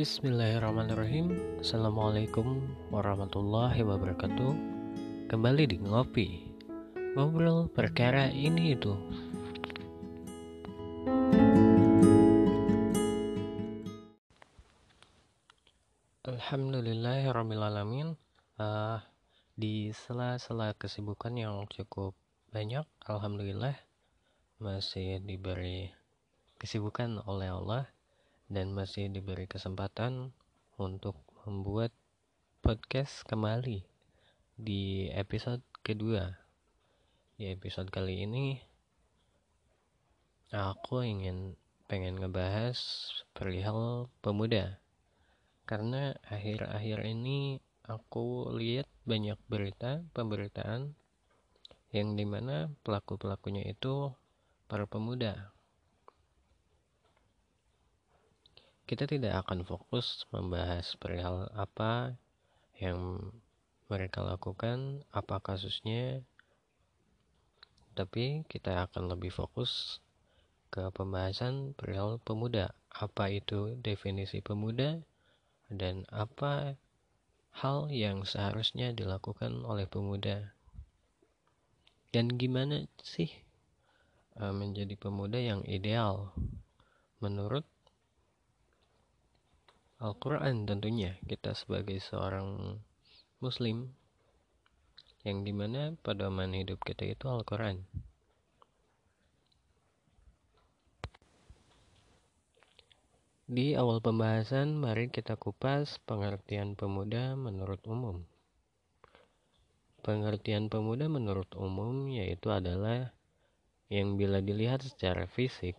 Bismillahirrahmanirrahim. Assalamualaikum warahmatullahi wabarakatuh. Kembali di Ngopi Ngobrol perkara ini itu Alhamdulillahirrahmanirrahim. Uh, Di sela-sela kesibukan yang cukup banyak Alhamdulillah Masih diberi kesibukan oleh Allah dan masih diberi kesempatan untuk membuat podcast kembali di episode kedua. Di episode kali ini aku ingin pengen ngebahas perihal pemuda. Karena akhir-akhir ini aku lihat banyak berita pemberitaan yang di mana pelaku-pelakunya itu para pemuda kita tidak akan fokus membahas perihal apa yang mereka lakukan, apa kasusnya, tapi kita akan lebih fokus ke pembahasan perihal pemuda. Apa itu definisi pemuda dan apa hal yang seharusnya dilakukan oleh pemuda. Dan gimana sih eh, menjadi pemuda yang ideal menurut Al-Quran tentunya kita sebagai seorang muslim yang di mana pedoman hidup kita itu Al-Quran Di awal pembahasan, mari kita kupas pengertian pemuda menurut umum. Pengertian pemuda menurut umum yaitu adalah yang bila dilihat secara fisik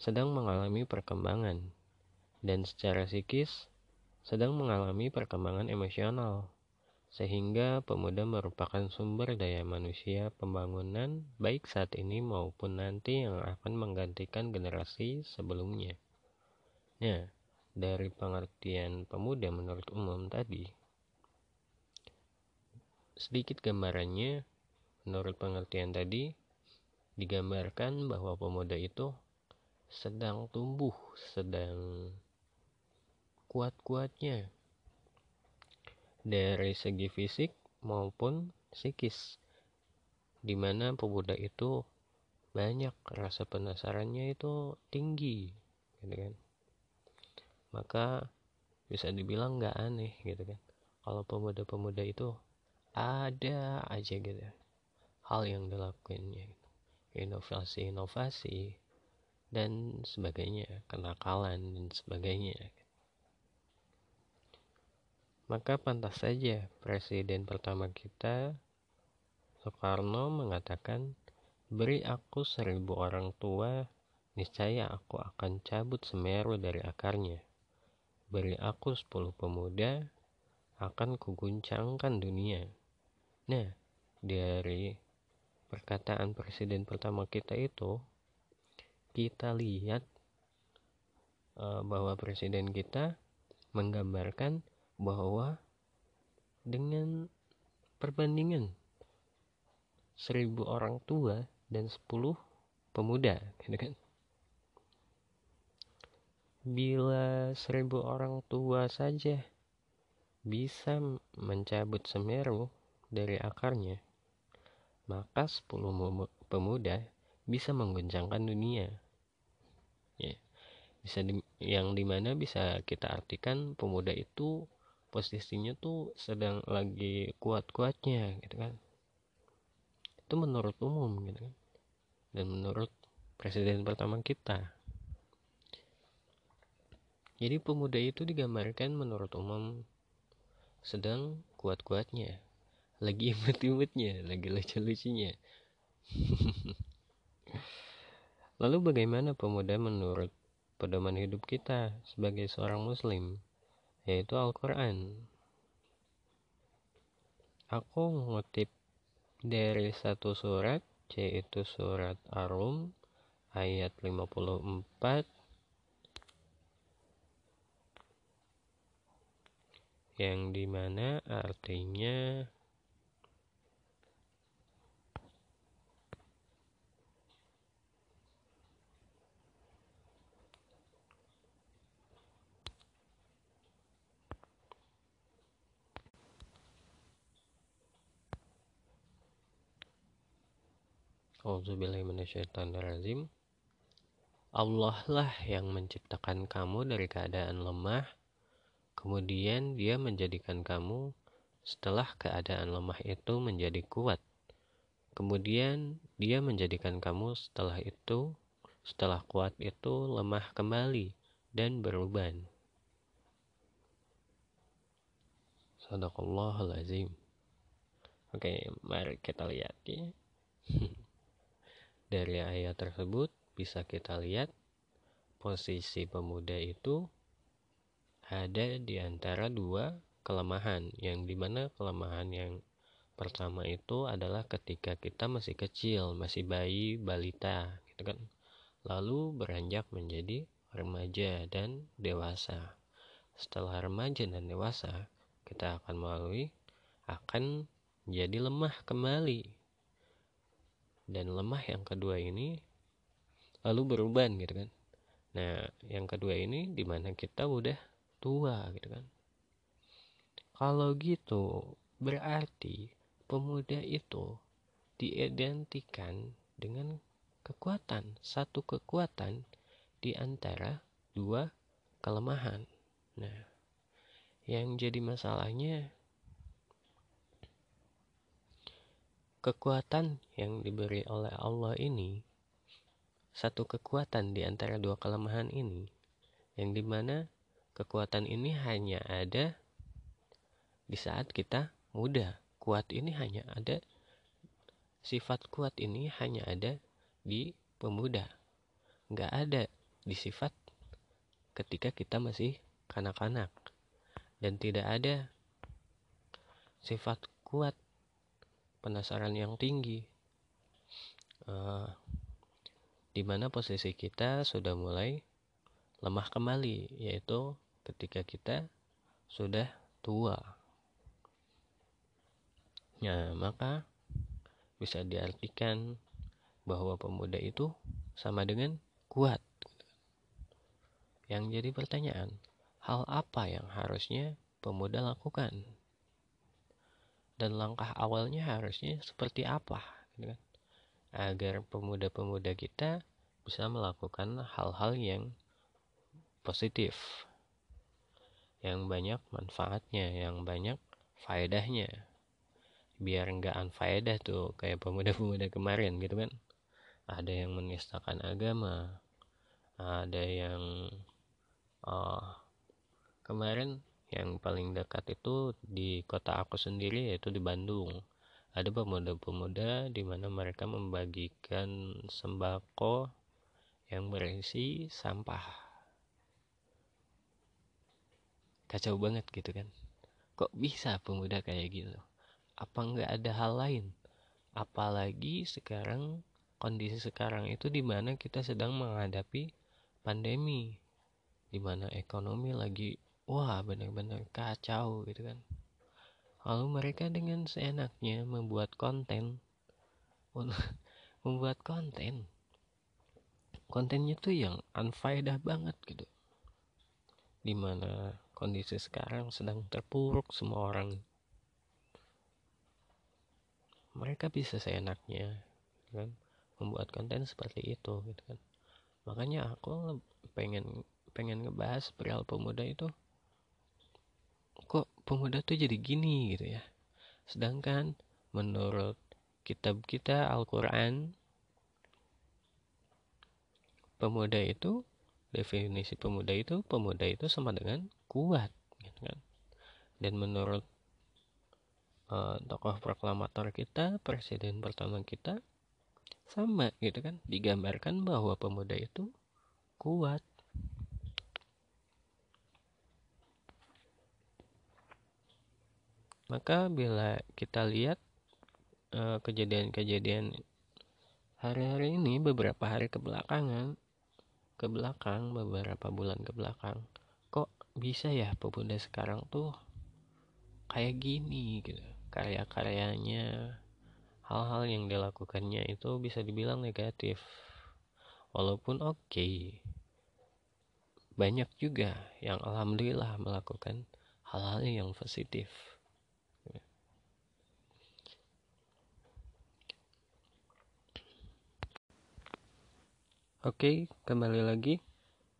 sedang mengalami perkembangan dan secara psikis sedang mengalami perkembangan emosional, sehingga pemuda merupakan sumber daya manusia pembangunan baik saat ini maupun nanti yang akan menggantikan generasi sebelumnya. Nah, dari pengertian pemuda menurut umum tadi, sedikit gambarannya menurut pengertian tadi digambarkan bahwa pemuda itu sedang tumbuh, sedang kuat-kuatnya dari segi fisik maupun psikis di mana pemuda itu banyak rasa penasarannya itu tinggi gitu kan maka bisa dibilang nggak aneh gitu kan kalau pemuda-pemuda itu ada aja gitu hal yang dilakukannya gitu. inovasi-inovasi dan sebagainya kenakalan dan sebagainya gitu. Maka pantas saja presiden pertama kita Soekarno mengatakan Beri aku seribu orang tua Niscaya aku akan cabut Semeru dari akarnya. Beri aku sepuluh pemuda Akan kuguncangkan dunia. Nah dari perkataan presiden pertama kita itu Kita lihat uh, bahwa presiden kita menggambarkan bahwa dengan perbandingan seribu orang tua dan sepuluh pemuda gitu kan? Bila seribu orang tua saja bisa mencabut Semeru dari akarnya maka sepuluh pemuda bisa mengguncangkan dunia. Ya bisa di, yang di mana bisa kita artikan pemuda itu posisinya tuh sedang lagi kuat-kuatnya gitu kan. Itu menurut umum gitu kan. Dan menurut presiden pertama kita. Jadi pemuda itu digambarkan menurut umum sedang kuat-kuatnya lagi imut-imutnya lagi lucu-lucunya. Lalu bagaimana pemuda menurut pedoman hidup kita sebagai seorang muslim yaitu Al-Quran. Aku mengutip dari satu surat, yaitu surat Ar-Rum ayat 54 yang di mana artinya Auzubillahiminasyaitonirrajim Allah lah yang menciptakan kamu dari keadaan lemah Kemudian dia menjadikan kamu setelah keadaan lemah itu menjadi kuat. Kemudian dia menjadikan kamu setelah itu, setelah kuat itu lemah kembali dan beruban. Sadaqallahul Oke, mari kita lihat ya. Dari ayat tersebut bisa kita lihat posisi pemuda itu ada di antara dua kelemahan yang di mana kelemahan yang pertama itu adalah ketika kita masih kecil masih bayi balita gitu kan. Lalu beranjak menjadi remaja dan dewasa. Setelah remaja dan dewasa kita akan melalui akan jadi lemah kembali dan lemah yang kedua ini lalu berubah gitu kan. Nah yang kedua ini di mana kita udah tua gitu kan. Kalau gitu berarti pemuda itu diidentikan dengan kekuatan satu kekuatan di antara dua kelemahan. Nah yang jadi masalahnya kekuatan yang diberi oleh Allah ini satu kekuatan di antara dua kelemahan ini yang di mana Kekuatan ini hanya ada di saat kita muda. Kuat ini hanya ada sifat kuat ini hanya ada di pemuda. Nggak ada di sifat ketika kita masih kanak-kanak. Dan tidak ada sifat kuat penasaran yang tinggi. Uh, di mana posisi kita sudah mulai lemah kembali, yaitu ketika kita sudah tua. Ya, maka bisa diartikan bahwa pemuda itu sama dengan kuat. Yang jadi pertanyaan, hal apa yang harusnya pemuda lakukan? Dan langkah awalnya harusnya seperti apa? Gitu kan? Agar pemuda-pemuda kita bisa melakukan hal-hal yang positif yang banyak manfaatnya yang banyak faedahnya biar nggak anfaedah tuh kayak pemuda-pemuda kemarin gitu kan ada yang menistakan agama ada yang uh, kemarin yang paling dekat itu di kota aku sendiri yaitu di Bandung. Ada pemuda-pemuda di mana mereka membagikan sembako yang berisi sampah. Kacau banget gitu kan. Kok bisa pemuda kayak gitu? Apa nggak ada hal lain? Apalagi sekarang kondisi sekarang itu di mana kita sedang menghadapi pandemi di mana ekonomi lagi wah benar-benar kacau gitu kan. Lalu mereka dengan seenaknya membuat konten. Membuat konten. Kontennya tuh yang unfaedah banget gitu. Di mana kondisi sekarang sedang terpuruk semua orang. Mereka bisa seenaknya kan membuat konten seperti itu gitu kan. Makanya aku pengen pengen ngebahas perihal pemuda itu pemuda tuh jadi gini gitu ya. Sedangkan menurut kitab kita Al-Quran pemuda itu definisi pemuda itu pemuda itu sama dengan kuat gitu kan. Dan menurut uh, tokoh proklamator kita presiden pertama kita sama gitu kan. Digambarkan bahwa pemuda itu kuat maka bila kita lihat eh, kejadian-kejadian hari-hari ini beberapa hari kebelakangan ke belakang beberapa bulan ke belakang bisa ya pemuda sekarang tuh kayak gini gitu? Karya-karyanya hal-hal yang dilakukannya itu bisa dibilang negatif. Walaupun oke okay, banyak juga yang alhamdulillah melakukan hal-hal yang positif Oke, kembali lagi.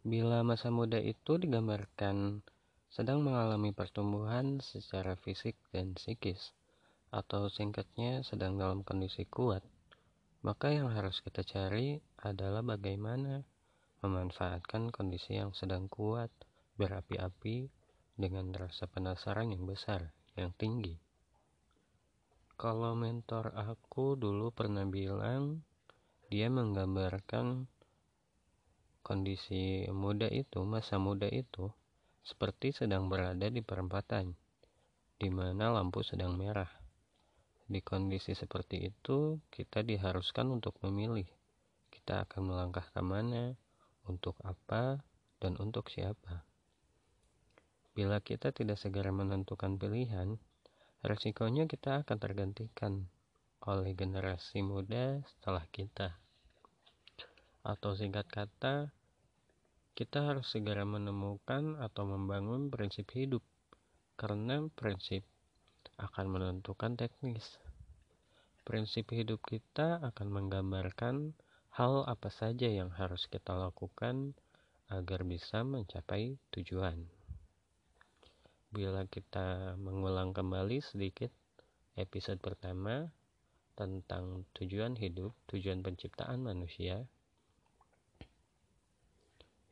Bila masa muda itu digambarkan sedang mengalami pertumbuhan secara fisik dan psikis, atau singkatnya sedang dalam kondisi kuat, maka yang harus kita cari adalah bagaimana memanfaatkan kondisi yang sedang kuat, berapi-api, dengan rasa penasaran yang besar, yang tinggi. Kalau mentor aku dulu pernah bilang, dia menggambarkan Kondisi muda itu, masa muda itu, seperti sedang berada di perempatan, di mana lampu sedang merah. Di kondisi seperti itu, kita diharuskan untuk memilih. Kita akan melangkah ke mana, untuk apa, dan untuk siapa. Bila kita tidak segera menentukan pilihan, resikonya kita akan tergantikan oleh generasi muda setelah kita. Atau singkat kata, kita harus segera menemukan atau membangun prinsip hidup, karena prinsip akan menentukan teknis. Prinsip hidup kita akan menggambarkan hal apa saja yang harus kita lakukan agar bisa mencapai tujuan. Bila kita mengulang kembali sedikit episode pertama tentang tujuan hidup, tujuan penciptaan manusia,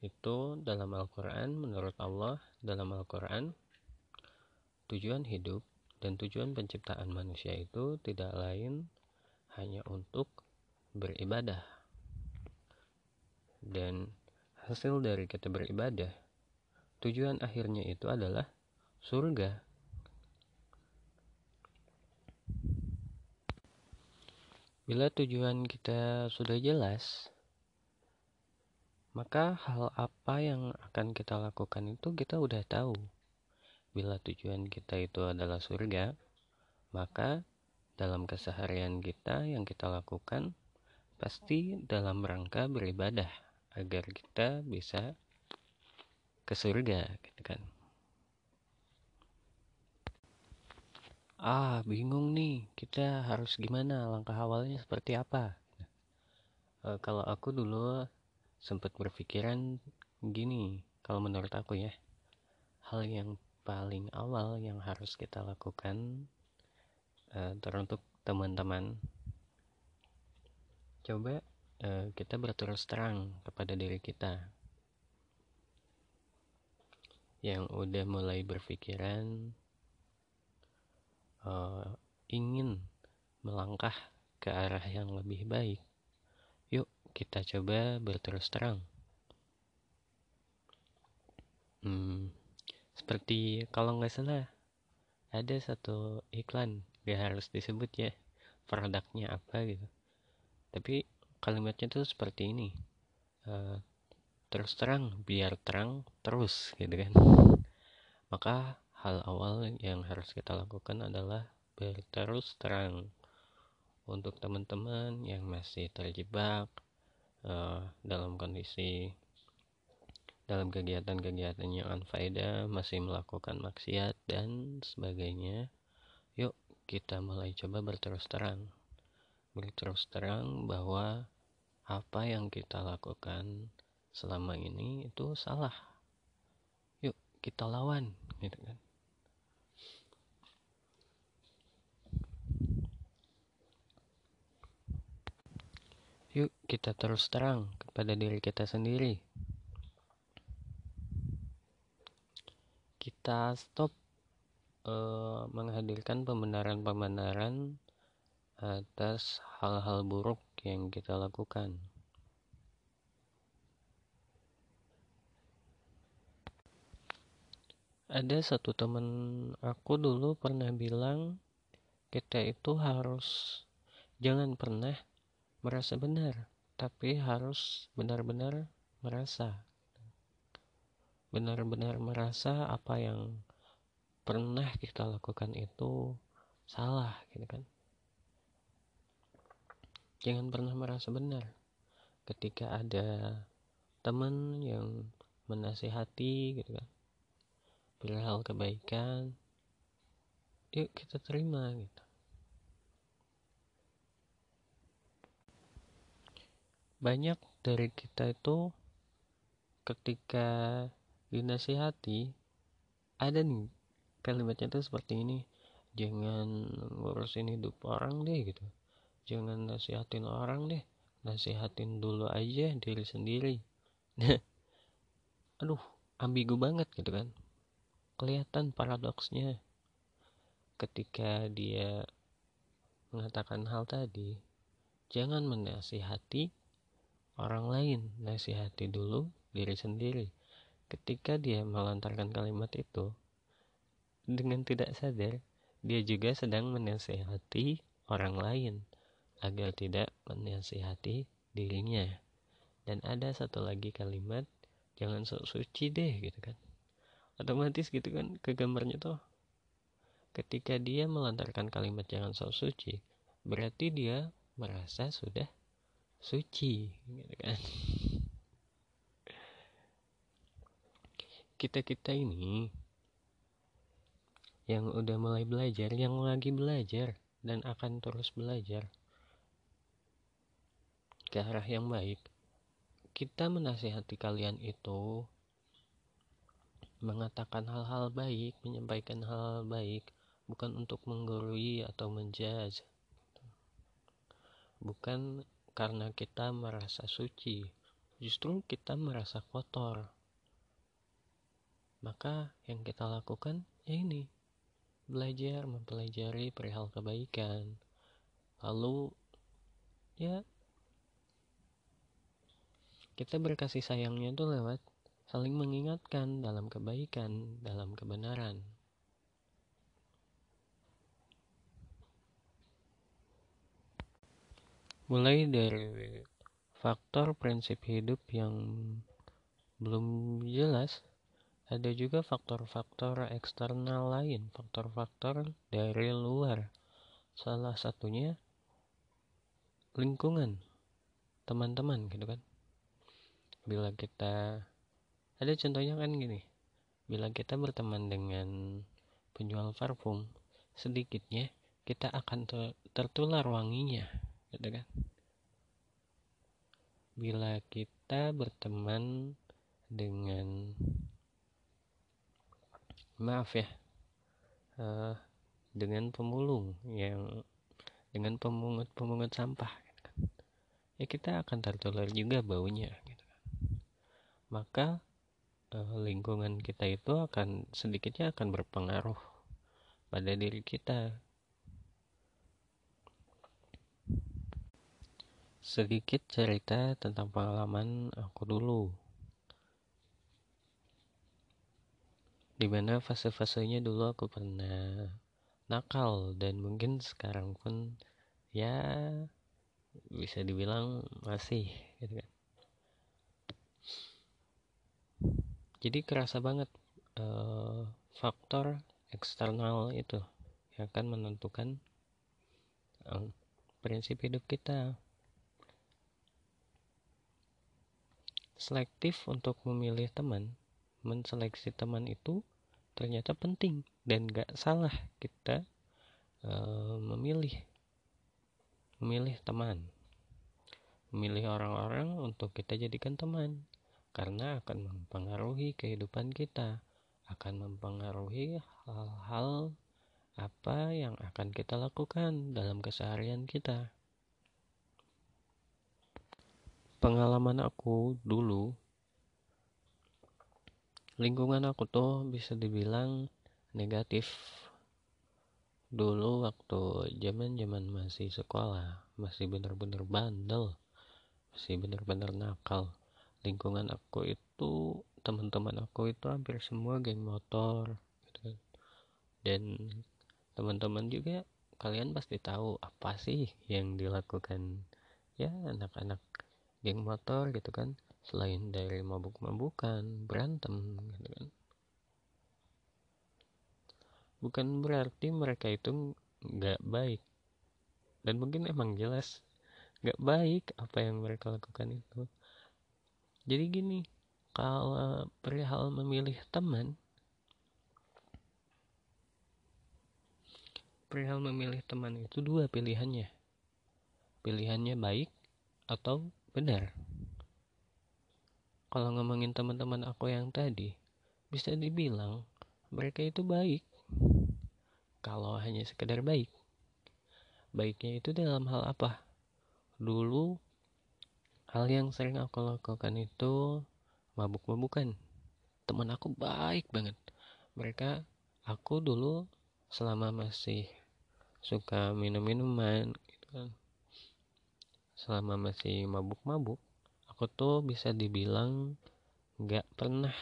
itu dalam Al-Quran menurut Allah dalam Al-Quran tujuan hidup dan tujuan penciptaan manusia itu tidak lain hanya untuk beribadah. Dan hasil dari kita beribadah tujuan akhirnya itu adalah surga. Bila tujuan kita sudah jelas maka hal apa yang akan kita lakukan itu kita udah tahu. Bila tujuan kita itu adalah surga, maka dalam keseharian kita yang kita lakukan pasti dalam rangka beribadah agar kita bisa ke surga gitu kan. Ah, bingung nih, kita harus gimana? Langkah awalnya seperti apa? E, kalau aku dulu sempat berpikiran gini kalau menurut aku ya hal yang paling awal yang harus kita lakukan uh, teruntuk teman-teman coba uh, kita berterus terang kepada diri kita. Yang udah mulai berpikiran uh, ingin melangkah ke arah yang lebih baik kita coba berterus terang. Hmm, seperti kalau nggak salah ada satu iklan gak harus disebut ya produknya apa gitu. Tapi kalimatnya tuh seperti ini. Uh, terus terang biar terang terus gitu kan. Maka hal awal yang harus kita lakukan adalah berterus terang untuk teman-teman yang masih terjebak uh, dalam kondisi dalam kegiatan-kegiatan yang anfaedah masih melakukan maksiat dan sebagainya yuk kita mulai coba berterus terang. Berterus terang bahwa apa yang kita lakukan selama ini itu salah. Yuk kita lawan gitu kan Yuk kita terus terang kepada diri kita sendiri. Kita stop uh, menghadirkan pembenaran-pembenaran atas hal-hal buruk yang kita lakukan. Ada satu teman aku dulu pernah bilang kita itu harus jangan pernah merasa benar, tapi harus benar-benar merasa. Benar-benar merasa apa yang pernah kita lakukan itu salah gitu kan. Jangan pernah merasa benar ketika ada teman yang menasihati gitu kan. Perihal kebaikan, yuk kita terima gitu banyak dari kita itu ketika dinasihati ada nih kalimatnya tuh seperti ini jangan ngurusin hidup orang deh gitu. Jangan nasihatin orang deh nasihatin dulu aja diri sendiri. Aduh ambigu banget gitu kan. Kelihatan paradoksnya. Ketika dia mengatakan hal tadi jangan menasihati orang lain nasihati dulu diri sendiri. Ketika dia melontarkan kalimat itu dengan tidak sadar dia juga sedang menasihati orang lain agar tidak menasihati dirinya. Dan ada satu lagi kalimat jangan sok suci deh gitu kan. Otomatis gitu kan kegambarnya tuh. Ketika dia melontarkan kalimat jangan sok suci berarti dia merasa sudah suci gitu kan. Kita kita ini yang udah mulai belajar yang lagi belajar dan akan terus belajar ke arah yang baik kita menasihati kalian itu mengatakan hal-hal baik menyampaikan hal-hal baik bukan untuk menggurui atau menjudge. Bukan karena kita merasa suci justru kita merasa kotor. Maka yang kita lakukan ya ini belajar mempelajari perihal kebaikan. Lalu ya kita berkasih sayangnya itu lewat saling mengingatkan dalam kebaikan dalam kebenaran mulai dari faktor prinsip hidup yang belum jelas ada juga faktor-faktor eksternal lain, faktor-faktor dari luar. Salah satunya lingkungan, teman-teman gitu kan. Bila kita ada contohnya kan gini. Bila kita berteman dengan penjual parfum, sedikitnya kita akan tertular wanginya, gitu kan. Bila kita berteman dengan maaf ya uh, dengan pemulung yang dengan pemungut-pemungut sampah gitu kan. ya kita akan tertular juga baunya gitu kan. maka uh, lingkungan kita itu akan sedikitnya akan berpengaruh pada diri kita sedikit cerita tentang pengalaman aku dulu. Di mana fase-fasenya dulu aku pernah nakal dan mungkin sekarang pun ya bisa dibilang masih gitu kan. Jadi kerasa banget uh, faktor eksternal itu yang akan menentukan uh, prinsip hidup kita selektif untuk memilih teman. Menseleksi teman itu ternyata penting dan gak salah kita uh, memilih memilih teman. Memilih orang-orang untuk kita jadikan teman karena akan mempengaruhi kehidupan kita akan mempengaruhi hal-hal apa yang akan kita lakukan dalam keseharian kita pengalaman aku dulu lingkungan aku tuh bisa dibilang negatif dulu waktu zaman zaman masih sekolah masih bener-bener bandel masih bener-bener nakal lingkungan aku itu teman-teman aku itu hampir semua geng motor gitu kan. dan teman-teman juga kalian pasti tahu apa sih yang dilakukan ya anak-anak geng motor gitu kan. Selain dari mabuk-mabukan berantem gitu kan. Bukan berarti mereka itu nggak baik. Dan mungkin emang jelas nggak baik apa yang mereka lakukan itu. Jadi gini kalau perihal memilih teman perihal memilih teman itu dua pilihannya. Pilihannya baik atau benar. Kalau ngomongin teman-teman aku yang tadi bisa dibilang mereka itu baik. Kalau hanya sekedar baik. Baiknya itu dalam hal apa? Dulu hal yang sering aku lakukan itu mabuk-mabukan. Teman aku baik banget. Mereka aku dulu selama masih suka minum-minuman gitu kan selama masih mabuk-mabuk aku tuh bisa dibilang nggak pernah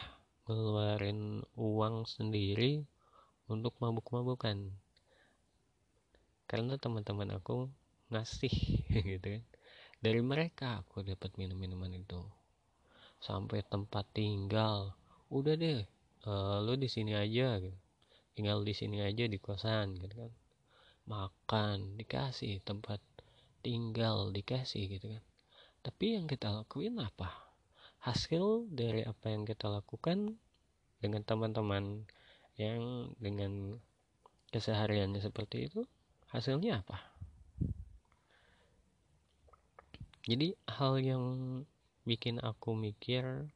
ngeluarin uang sendiri untuk mabuk-mabukan. Karena teman-teman aku ngasih gitu kan. Dari mereka aku dapat minum-minuman itu. Sampai tempat tinggal udah deh uh, lu di sini aja gitu. Tinggal di sini aja di kosan gitu kan. Makan dikasih tempat tinggal dikasih gitu kan. Tapi yang kita lakuin apa? Hasil dari apa yang kita lakukan dengan teman-teman yang dengan kesehariannya seperti itu hasilnya apa? Jadi hal yang bikin aku mikir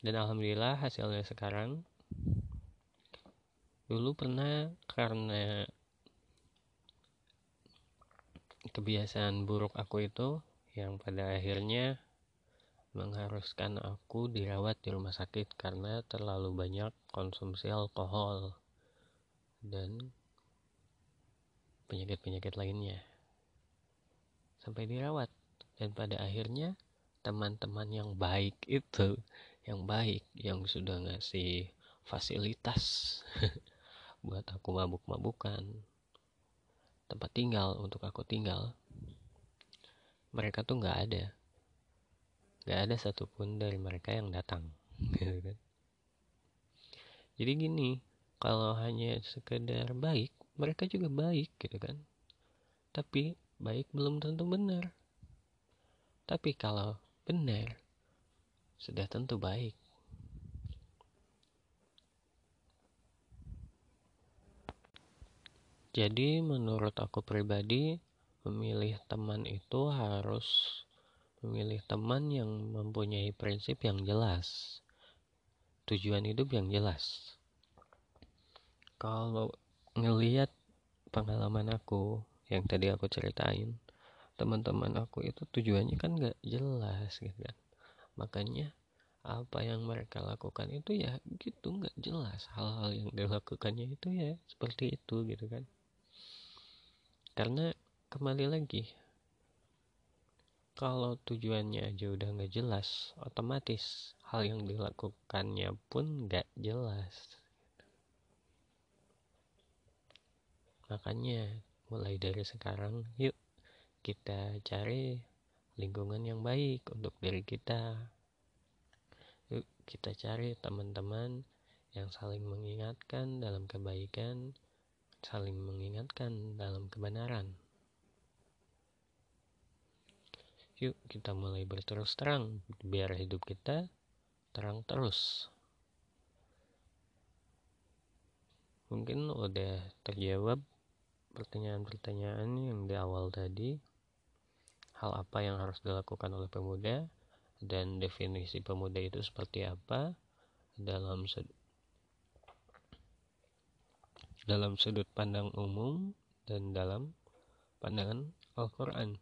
dan alhamdulillah hasilnya sekarang dulu pernah karena kebiasaan buruk aku itu yang pada akhirnya mengharuskan aku dirawat di rumah sakit karena terlalu banyak konsumsi alkohol dan penyakit-penyakit lainnya. Sampai dirawat. Dan pada akhirnya teman-teman yang baik itu yang baik yang sudah ngasih fasilitas buat aku mabuk-mabukan tempat tinggal untuk aku tinggal mereka tuh nggak ada. Nggak ada satupun dari mereka yang datang gitu kan. Jadi gini kalau hanya sekedar baik mereka juga baik gitu kan. Tapi baik belum tentu benar. Tapi kalau benar sudah tentu baik jadi menurut aku pribadi memilih teman itu harus memilih teman yang mempunyai prinsip yang jelas, tujuan hidup yang jelas. Kalau ngelihat pengalaman aku yang tadi aku ceritain, teman-teman aku itu tujuannya kan gak jelas gitu kan. Makanya apa yang mereka lakukan itu ya gitu nggak jelas hal-hal yang dilakukannya itu ya seperti itu gitu kan karena kembali lagi kalau tujuannya aja udah nggak jelas otomatis hal yang dilakukannya pun nggak jelas. Makanya mulai dari sekarang yuk kita cari lingkungan yang baik untuk diri kita. Yuk kita cari teman-teman yang saling mengingatkan dalam kebaikan saling mengingatkan dalam kebenaran. Yuk kita mulai berterus terang biar hidup kita terang terus. Mungkin udah terjawab pertanyaan-pertanyaan yang di awal tadi. Hal apa yang harus dilakukan oleh pemuda dan definisi pemuda itu seperti apa dalam dalam sudut pandang umum dan dalam pandangan Al-Quran.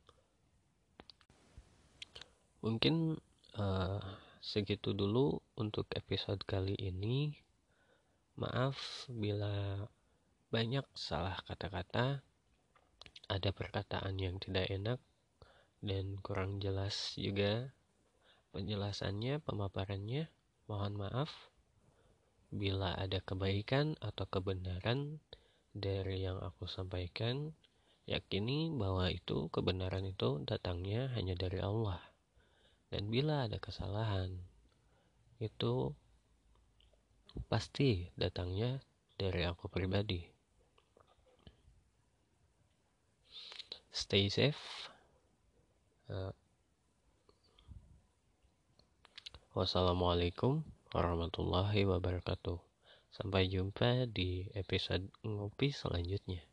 Mungkin uh, segitu dulu untuk episode kali ini. Maaf bila banyak salah kata-kata, ada perkataan yang tidak enak, dan kurang jelas juga penjelasannya, pemaparannya. Mohon maaf. Bila ada kebaikan atau kebenaran dari yang aku sampaikan, yakini bahwa itu kebenaran itu datangnya hanya dari Allah. Dan bila ada kesalahan, itu pasti datangnya dari aku pribadi. Stay safe. Uh, wassalamualaikum warahmatullahi wabarakatuh. Sampai jumpa di episode ngopi selanjutnya.